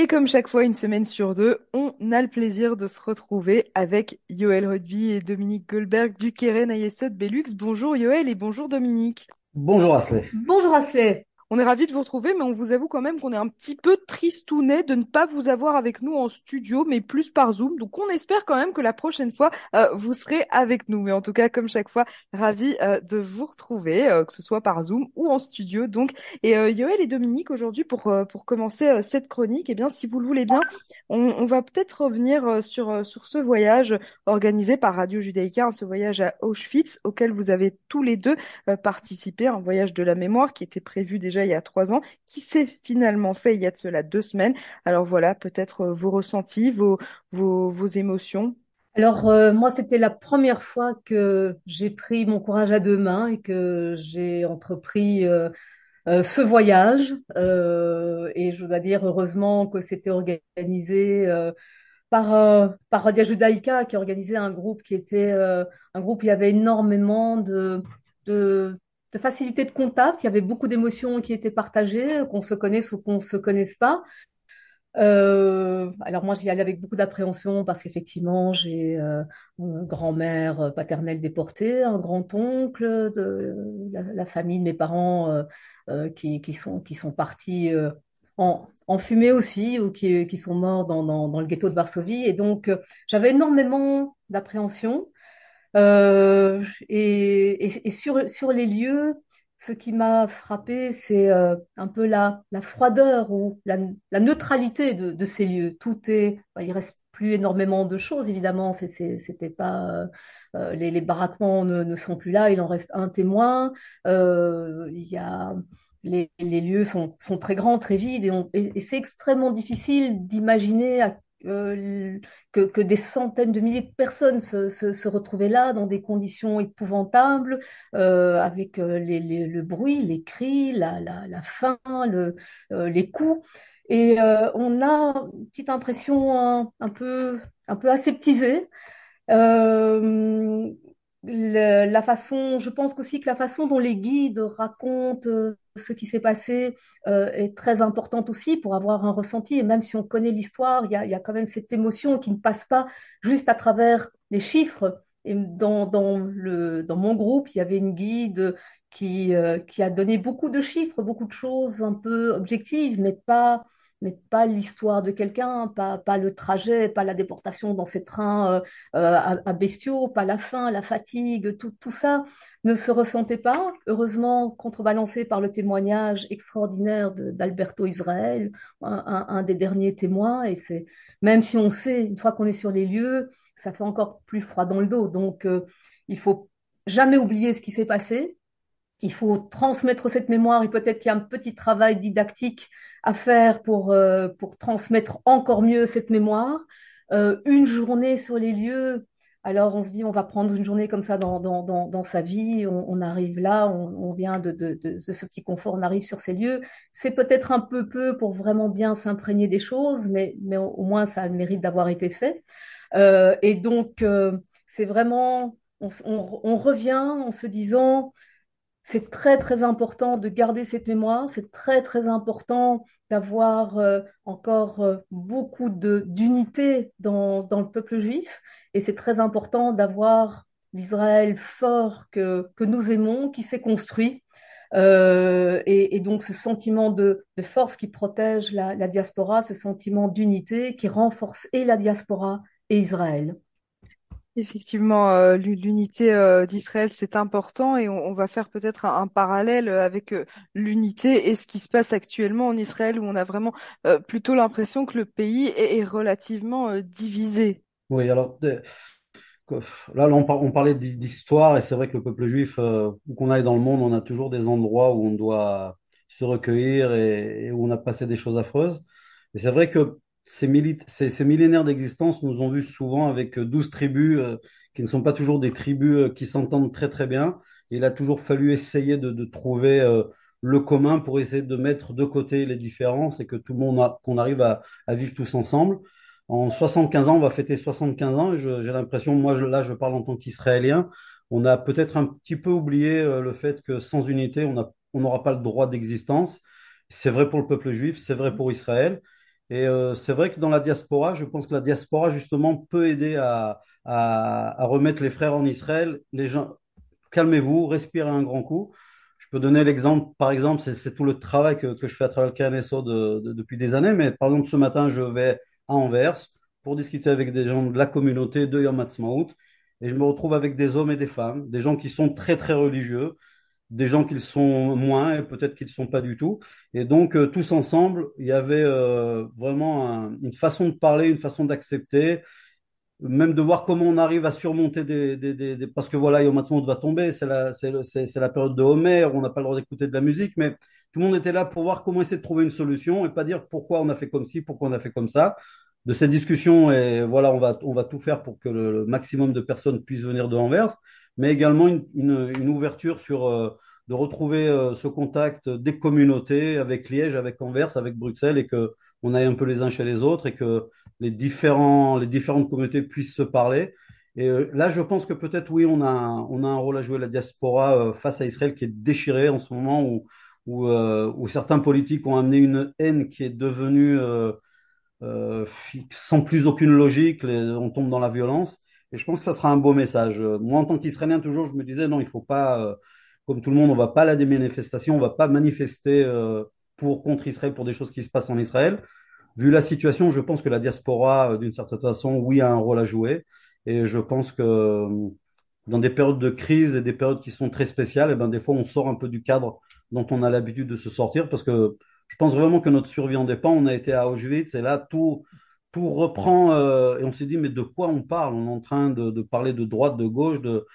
Et comme chaque fois, une semaine sur deux, on a le plaisir de se retrouver avec Yoël Rodby et Dominique Goldberg du Keren Ayesot Belux. Bonjour Yoël et bonjour Dominique. Bonjour Asley. Bonjour Asley. On est ravis de vous retrouver, mais on vous avoue quand même qu'on est un petit peu tristounet de ne pas vous avoir avec nous en studio, mais plus par Zoom. Donc on espère quand même que la prochaine fois, euh, vous serez avec nous. Mais en tout cas, comme chaque fois, ravis euh, de vous retrouver, euh, que ce soit par Zoom ou en studio. Donc, et Yoël et Dominique, aujourd'hui, pour, pour commencer cette chronique, eh bien, si vous le voulez bien, on, va peut-être revenir sur, sur ce voyage organisé par Radio Judaïka, hein, ce voyage à Auschwitz, auquel vous avez tous les deux participé, un voyage de la mémoire qui était prévu déjà il y a trois ans, qui s'est finalement fait il y a de cela deux semaines. Alors voilà, peut-être euh, vos ressentis, vos, vos, émotions. Alors euh, moi, c'était la première fois que j'ai pris mon courage à deux mains et que j'ai entrepris euh, ce voyage. et je dois dire heureusement que c'était organisé par, par Radia Judaïka, qui organisait un groupe qui était un groupe où il y avait énormément de, de, de facilité de contact. Il y avait beaucoup d'émotions qui étaient partagées, qu'on se connaisse ou qu'on se connaisse pas. Euh, alors moi, j'y allais avec beaucoup d'appréhension parce qu'effectivement, j'ai euh, une grand-mère paternelle déportée, un grand-oncle de la, famille de mes parents euh, euh qui, sont, qui sont partis euh, en, en, fumée aussi ou qui, qui sont morts dans, dans, le ghetto de Varsovie. Et donc, euh, j'avais énormément d'appréhension. Euh, et, sur, sur les lieux, ce qui m'a frappé, c'est euh, un peu la, la froideur ou la, la neutralité de, de, ces lieux. Tout est, il reste plus énormément de choses, évidemment. C'était pas euh, les, les, baraquements ne, sont plus là. Il en reste un témoin. Il y a les, les, lieux sont, sont très grands, très vides, et c'est extrêmement difficile d'imaginer à euh, que, des centaines de milliers de personnes se, retrouvaient là dans des conditions épouvantables, euh, avec euh, le bruit, les cris, la, faim, le, les coups. Et on a une petite impression un, un peu, un peu aseptisée. Le, la façon, je pense aussi que la façon dont les guides racontent euh, ce qui s'est passé euh, est très importante aussi pour avoir un ressenti. Et même si on connaît l'histoire, il y a, y a, quand même cette émotion qui ne passe pas juste à travers les chiffres. Et dans, dans, le, dans mon groupe, il y avait une guide qui, euh, qui a donné beaucoup de chiffres, beaucoup de choses un peu objectives, mais pas mais pas l'histoire de quelqu'un, pas, pas le trajet, pas la déportation dans ces trains euh, euh, à, à, bestiaux, pas la faim, la fatigue, tout, tout ça ne se ressentait pas. Heureusement, contrebalancé par le témoignage extraordinaire d'Alberto Israël, un, un, un, des derniers témoins. Et c'est même si on sait, une fois qu'on est sur les lieux, ça fait encore plus froid dans le dos. Donc, euh, il faut jamais oublier ce qui s'est passé. Il faut transmettre cette mémoire et peut-être qu'il y a un petit travail didactique à faire pour, euh, pour transmettre encore mieux cette mémoire. Euh, une journée sur les lieux, alors on se dit on va prendre une journée comme ça dans, dans, dans, dans sa vie, on, on, arrive là, on, on vient de, de, de, ce petit confort, on arrive sur ces lieux. C'est peut-être un peu peu pour vraiment bien s'imprégner des choses, mais, mais au, moins ça a le mérite d'avoir été fait. Euh, et donc euh, c'est vraiment, on, on revient en se disant c'est très très important de garder cette mémoire, c'est très très important d'avoir euh, encore euh, beaucoup d'unité dans, dans le peuple juif. Et c'est très important d'avoir l'Israël fort que, que nous aimons, qui s'est construit. Euh, et, et, donc ce sentiment de, de force qui protège la, la diaspora, ce sentiment d'unité qui renforce et la diaspora et Israël. Effectivement, euh, l'unité euh, d'Israël, c'est important et on, va faire peut-être un, parallèle avec euh, l'unité et ce qui se passe actuellement en Israël où on a vraiment plutôt l'impression que le pays est, relativement divisé. Oui, alors là, on, par, on, parlait d'histoire et c'est vrai que le peuple juif, où qu'on aille dans le monde, on a toujours des endroits où on doit se recueillir et, et où on a passé des choses affreuses. Et c'est vrai que ces, millénaires d'existence nous ont vu souvent avec euh, douze tribus euh, qui ne sont pas toujours des tribus euh, qui s'entendent très très bien. Il a toujours fallu essayer de, trouver euh, le commun pour essayer de mettre de côté les différences et que tout le monde qu'on arrive à, vivre tous ensemble. En 75 ans, on va fêter 75 ans j'ai l'impression, moi là je parle en tant qu'Israélien, on a peut-être un petit peu oublié euh, le fait que sans unité, on n'aura pas le droit d'existence. C'est vrai pour le peuple juif, c'est vrai pour Israël. Et euh, c'est vrai que dans la diaspora, je pense que la diaspora, justement, peut aider à, à, remettre les frères en Israël. Les gens, calmez-vous, respirez un grand coup. Je peux donner l'exemple, par exemple, c'est tout le travail que, je fais à travers le KNSO de, de, depuis des années, mais par exemple, ce matin, je vais à Anvers pour discuter avec des gens de la communauté de Yom et je me retrouve avec des hommes et des femmes, des gens qui sont très, très religieux, des gens qui le sont moins et peut-être qu'ils ne sont pas du tout. Et donc, euh, tous ensemble, il y avait euh, vraiment un, une façon de parler, une façon d'accepter, même de voir comment on arrive à surmonter des... des, des, des parce que voilà, Yom Ha'atzmaut va tomber, c'est la, c'est, la période de Homer, on n'a pas le droit d'écouter de la musique, mais tout le monde était là pour voir comment essayer de trouver une solution et pas dire pourquoi on a fait comme ci, pourquoi on a fait comme ça. De cette discussion, et voilà, on va, on va tout faire pour que le, le maximum de personnes puissent venir de Anvers mais également une, ouverture sur euh, de retrouver euh, ce contact des communautés avec Liège, avec Anvers, avec Bruxelles, et que on aille un peu les uns chez les autres et que les différents les différentes communautés puissent se parler. Et euh, là, je pense que peut-être oui, on a un, on a un rôle à jouer la diaspora face à Israël qui est déchirée en ce moment où où, certains politiques ont amené une haine qui est devenue sans plus aucune logique, on tombe dans la violence. Et je pense que ça sera un beau message. Moi, en tant qu'Israélien, toujours, je me disais, non, il faut pas, euh, comme tout le monde, on va pas à des manifestations, on va pas manifester euh, pour contre Israël pour des choses qui se passent en Israël. Vu la situation, je pense que la diaspora, euh, d'une certaine façon, oui, a un rôle à jouer. Et je pense que euh, dans des périodes de crise et des périodes qui sont très spéciales, et eh ben, des fois, on sort un peu du cadre dont on a l'habitude de se sortir parce que je pense vraiment que notre survie en dépend. On a été à Auschwitz et là, tout, tout reprend euh, et on s'est dit mais de quoi on parle? On est en train de, de, parler de droite, de gauche, de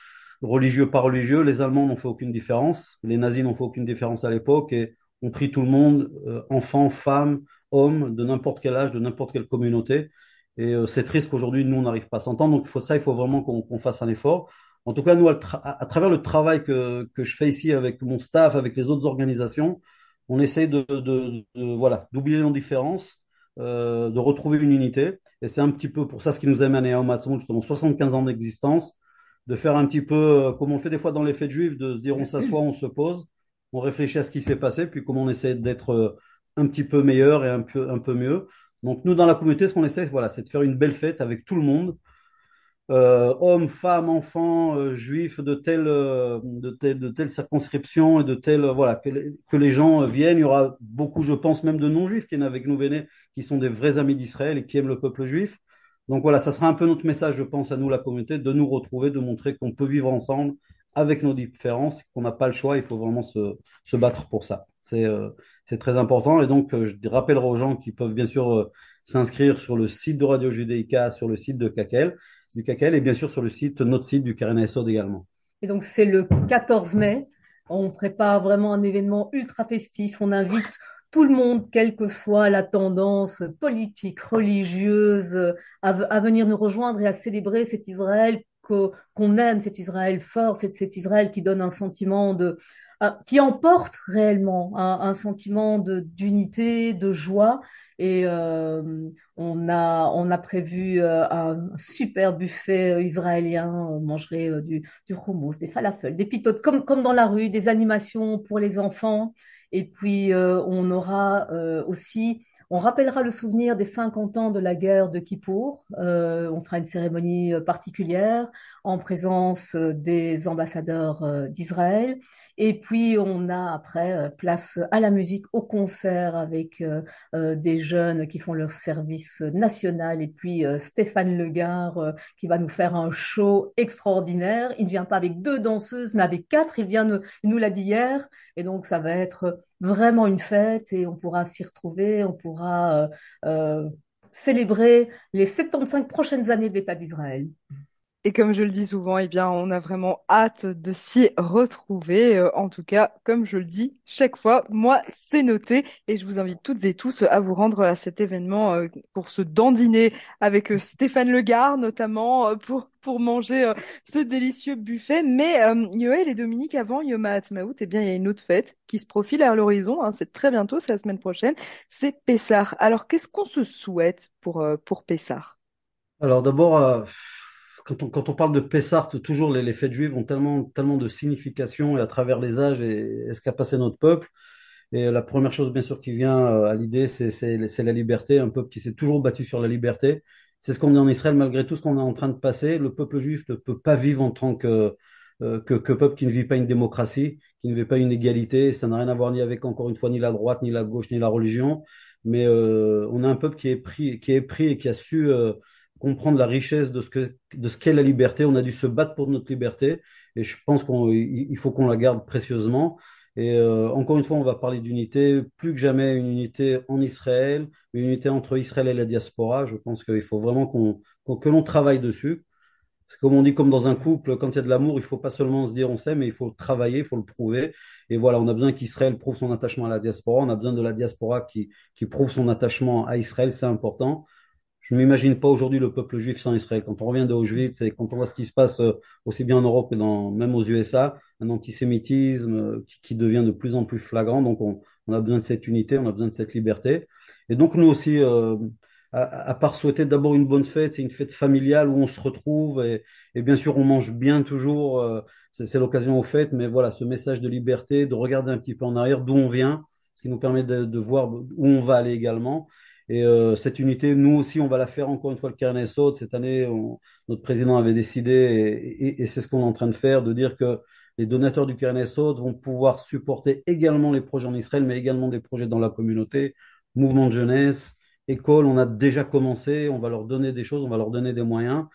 religieux pas religieux. Les Allemands n'ont fait aucune différence, les nazis n'ont fait aucune différence à l'époque et ont pris tout le monde, euh, enfants, femmes, hommes, de n'importe quel âge, de n'importe quelle communauté. Et euh, c'est triste qu'aujourd'hui nous on n'arrive pas à s'entendre. Donc faut ça, il faut vraiment qu'on qu fasse un effort. En tout cas, nous, à, travers le travail que, que je fais ici avec mon staff, avec les autres organisations, on essaye de, de, de voilà d'oublier nos différences euh, de retrouver une unité. Et c'est un petit peu pour ça ce qui nous amène à Omatsmon, justement 75 ans d'existence, de faire un petit peu euh, comme on fait des fois dans les fêtes juives, de se dire on s'assoit, on se pose, on réfléchit à ce qui s'est passé, puis comment on essaie d'être euh, un petit peu meilleur et un peu, un peu mieux. Donc nous, dans la communauté, ce qu'on essaie, voilà, c'est de faire une belle fête avec tout le monde, hommes, femmes, enfants, euh, juifs de telle, euh, de telle, de telle circonscription et de telle, voilà, que, les, gens viennent. Il y aura beaucoup, je pense, même de non-juifs qui viennent avec nous, Véné, qui sont des vrais amis d'Israël et qui aiment le peuple juif. Donc voilà, ça sera un peu notre message, je pense, à nous, la communauté, de nous retrouver, de montrer qu'on peut vivre ensemble avec nos différences, qu'on n'a pas le choix, il faut vraiment se, se battre pour ça. C'est euh, très important. Et donc, je rappellerai aux gens qui peuvent bien sûr s'inscrire sur le site de Radio Judéica, sur le site de Kakel du CACL et bien sûr sur le site, notre site du Sod également. Et donc c'est le 14 mai. On prépare vraiment un événement ultra festif. On invite tout le monde, quelle que soit la tendance politique, religieuse, à, venir nous rejoindre et à célébrer cet Israël qu'on aime, cet Israël fort, cet, Israël qui donne un sentiment de, qui emporte réellement un sentiment d'unité, de joie et euh, on a on a prévu euh, un super buffet israélien. On mangerait euh, du du hummus, des falafels, des pitotes, comme comme dans la rue, des animations pour les enfants. Et puis on aura aussi on rappellera le souvenir des 50 ans de la guerre de Kippour. Euh, on fera une cérémonie particulière en présence des ambassadeurs d'Israël. Et puis on a après euh, place à la musique, au concert avec euh, euh, des jeunes qui font leur service national. Et puis Stéphane Legard qui va nous faire un show extraordinaire. Il ne vient pas avec deux danseuses, mais avec quatre. Il vient, il nous l'a dit hier. Et donc ça va être vraiment une fête et on pourra s'y retrouver. On pourra célébrer les 75 prochaines années de l'État d'Israël. Et comme je le dis souvent, eh bien, on a vraiment hâte de s'y retrouver. Euh, en tout cas, comme je le dis chaque fois, moi, c'est noté. Et je vous invite toutes et tous à vous rendre à cet événement euh, pour se dandiner avec euh, Stéphane Legard, notamment, pour, pour manger ce délicieux buffet. Mais Yoël et Dominique, avant Yom Ha'atzmaut, eh bien, il y a une autre fête qui se profile à l'horizon. Hein, c'est très bientôt, c'est la semaine prochaine. C'est Pessar. Alors, qu'est-ce qu'on se souhaite pour, pour Pessar Alors, d'abord quand on, quand on parle de Pessart, toujours les, les fêtes juives ont tellement, tellement de signification et à travers les âges et, ce qu'a passé notre peuple? Et la première chose, bien sûr, qui vient euh, à l'idée, c'est la liberté, un peuple qui s'est toujours battu sur la liberté. C'est ce qu'on est en Israël, malgré tout ce qu'on est en train de passer. Le peuple juif ne peut pas vivre en tant que, euh, que, que, peuple qui ne vit pas une démocratie, qui ne vit pas une égalité. Ça n'a rien à voir ni avec, encore une fois, ni la droite, ni la gauche, ni la religion. Mais euh, on a un peuple qui est pris, qui est pris et qui a su euh, comprendre la richesse de ce que, de ce qu'est la liberté. On a dû se battre pour notre liberté. Et je pense qu'il faut qu'on la garde précieusement. Et euh, encore une fois, on va parler d'unité, plus que jamais une unité en Israël, une unité entre Israël et la diaspora. Je pense qu'il faut vraiment qu'on, que l'on travaille dessus. Comme on dit, comme dans un couple, quand il y a de l'amour, il faut pas seulement se dire on sait, mais il faut travailler, il faut le prouver. Et voilà, on a besoin qu'Israël prouve son attachement à la diaspora. On a besoin de la diaspora qui, qui prouve son attachement à Israël. C'est important. Je ne m'imagine pas aujourd'hui le peuple juif sans Israël. Quand on revient de Auschwitz et quand on voit ce qui se passe euh, aussi bien en Europe que dans, même aux USA, un antisémitisme euh, qui, devient de plus en plus flagrant. Donc on, a besoin de cette unité, on a besoin de cette liberté. Et donc nous aussi, euh, à, part souhaiter d'abord une bonne fête, c'est une fête familiale où on se retrouve et, bien sûr on mange bien toujours. C'est l'occasion aux fêtes, mais voilà, ce message de liberté, de regarder un petit peu en arrière d'où on vient, ce qui nous permet de voir où on va aller également. Et euh, cette unité, nous aussi, on va la faire encore une fois le Carnet Saute. Cette année, on, notre président avait décidé, et, et, et c'est ce qu'on est en train de faire, de dire que les donateurs du Carnet Saute vont pouvoir supporter également les projets en Israël, mais également des projets dans la communauté, mouvement de jeunesse, école, on a déjà commencé, on va leur donner des choses, on va leur donner des moyens.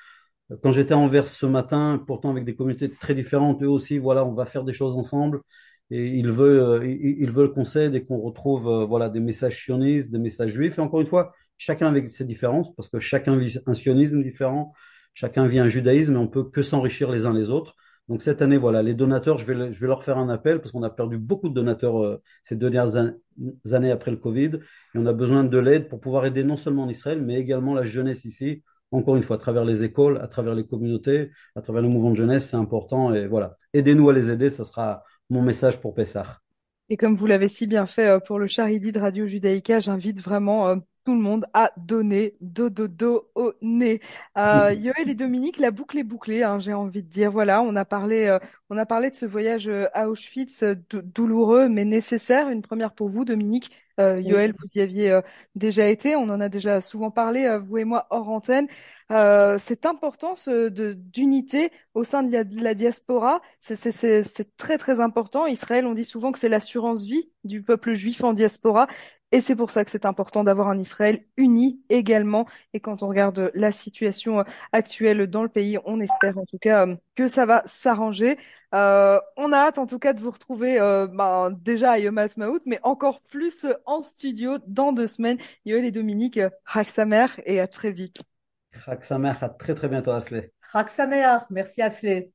Quand j'étais à Anvers ce matin, pourtant avec des communautés très différentes, eux aussi, voilà, on va faire des choses ensemble. Et ils veulent, ils veulent qu'on s'aide et qu'on retrouve, euh, voilà, des messages sionistes, des messages juifs. Et encore une fois, chacun avec ses différences, parce que chacun vit un sionisme différent, chacun vit un judaïsme, et on peut que s'enrichir les uns les autres. Donc cette année, voilà, les donateurs, je vais, je vais leur faire un appel parce qu'on a perdu beaucoup de donateurs euh, ces deux dernières années après le Covid. Et on a besoin de l'aide pour pouvoir aider non seulement en Israël, mais également la jeunesse ici. Encore une fois, à travers les écoles, à travers les communautés, à travers le mouvement de jeunesse, c'est important. Et voilà, aidez-nous à les aider, ce sera mon message pour Pessah. Et comme vous l'avez si bien fait euh, pour le Charidi de Radio Judaïka, j'invite vraiment euh, tout le monde a donné do do do au nez. Euh, Yoël et Dominique, la boucle est bouclée, hein, j'ai envie de dire. Voilà, on a parlé, euh, on a parlé de ce voyage euh, à Auschwitz euh, douloureux mais nécessaire. Une première pour vous, Dominique. Euh, Yoël, vous y aviez euh, déjà été, on en a déjà souvent parlé, vous et moi hors antenne. cette importance de d'unité au sein de la, de la diaspora, c'est très très important. Israël, on dit souvent que c'est l'assurance vie du peuple juif en diaspora. Et c'est pour ça que c'est important d'avoir un Israël uni également. Et quand on regarde la situation actuelle dans le pays, on espère en tout cas euh, que ça va s'arranger. Euh, on a hâte en tout cas de vous retrouver euh, ben, déjà à Yom Ha'atzmaut, mais encore plus en studio dans deux semaines. Yoel et Dominique, Chag Samer et à très vite. Chag Samer, à très très bientôt Asley. Chag Samer, merci Asley.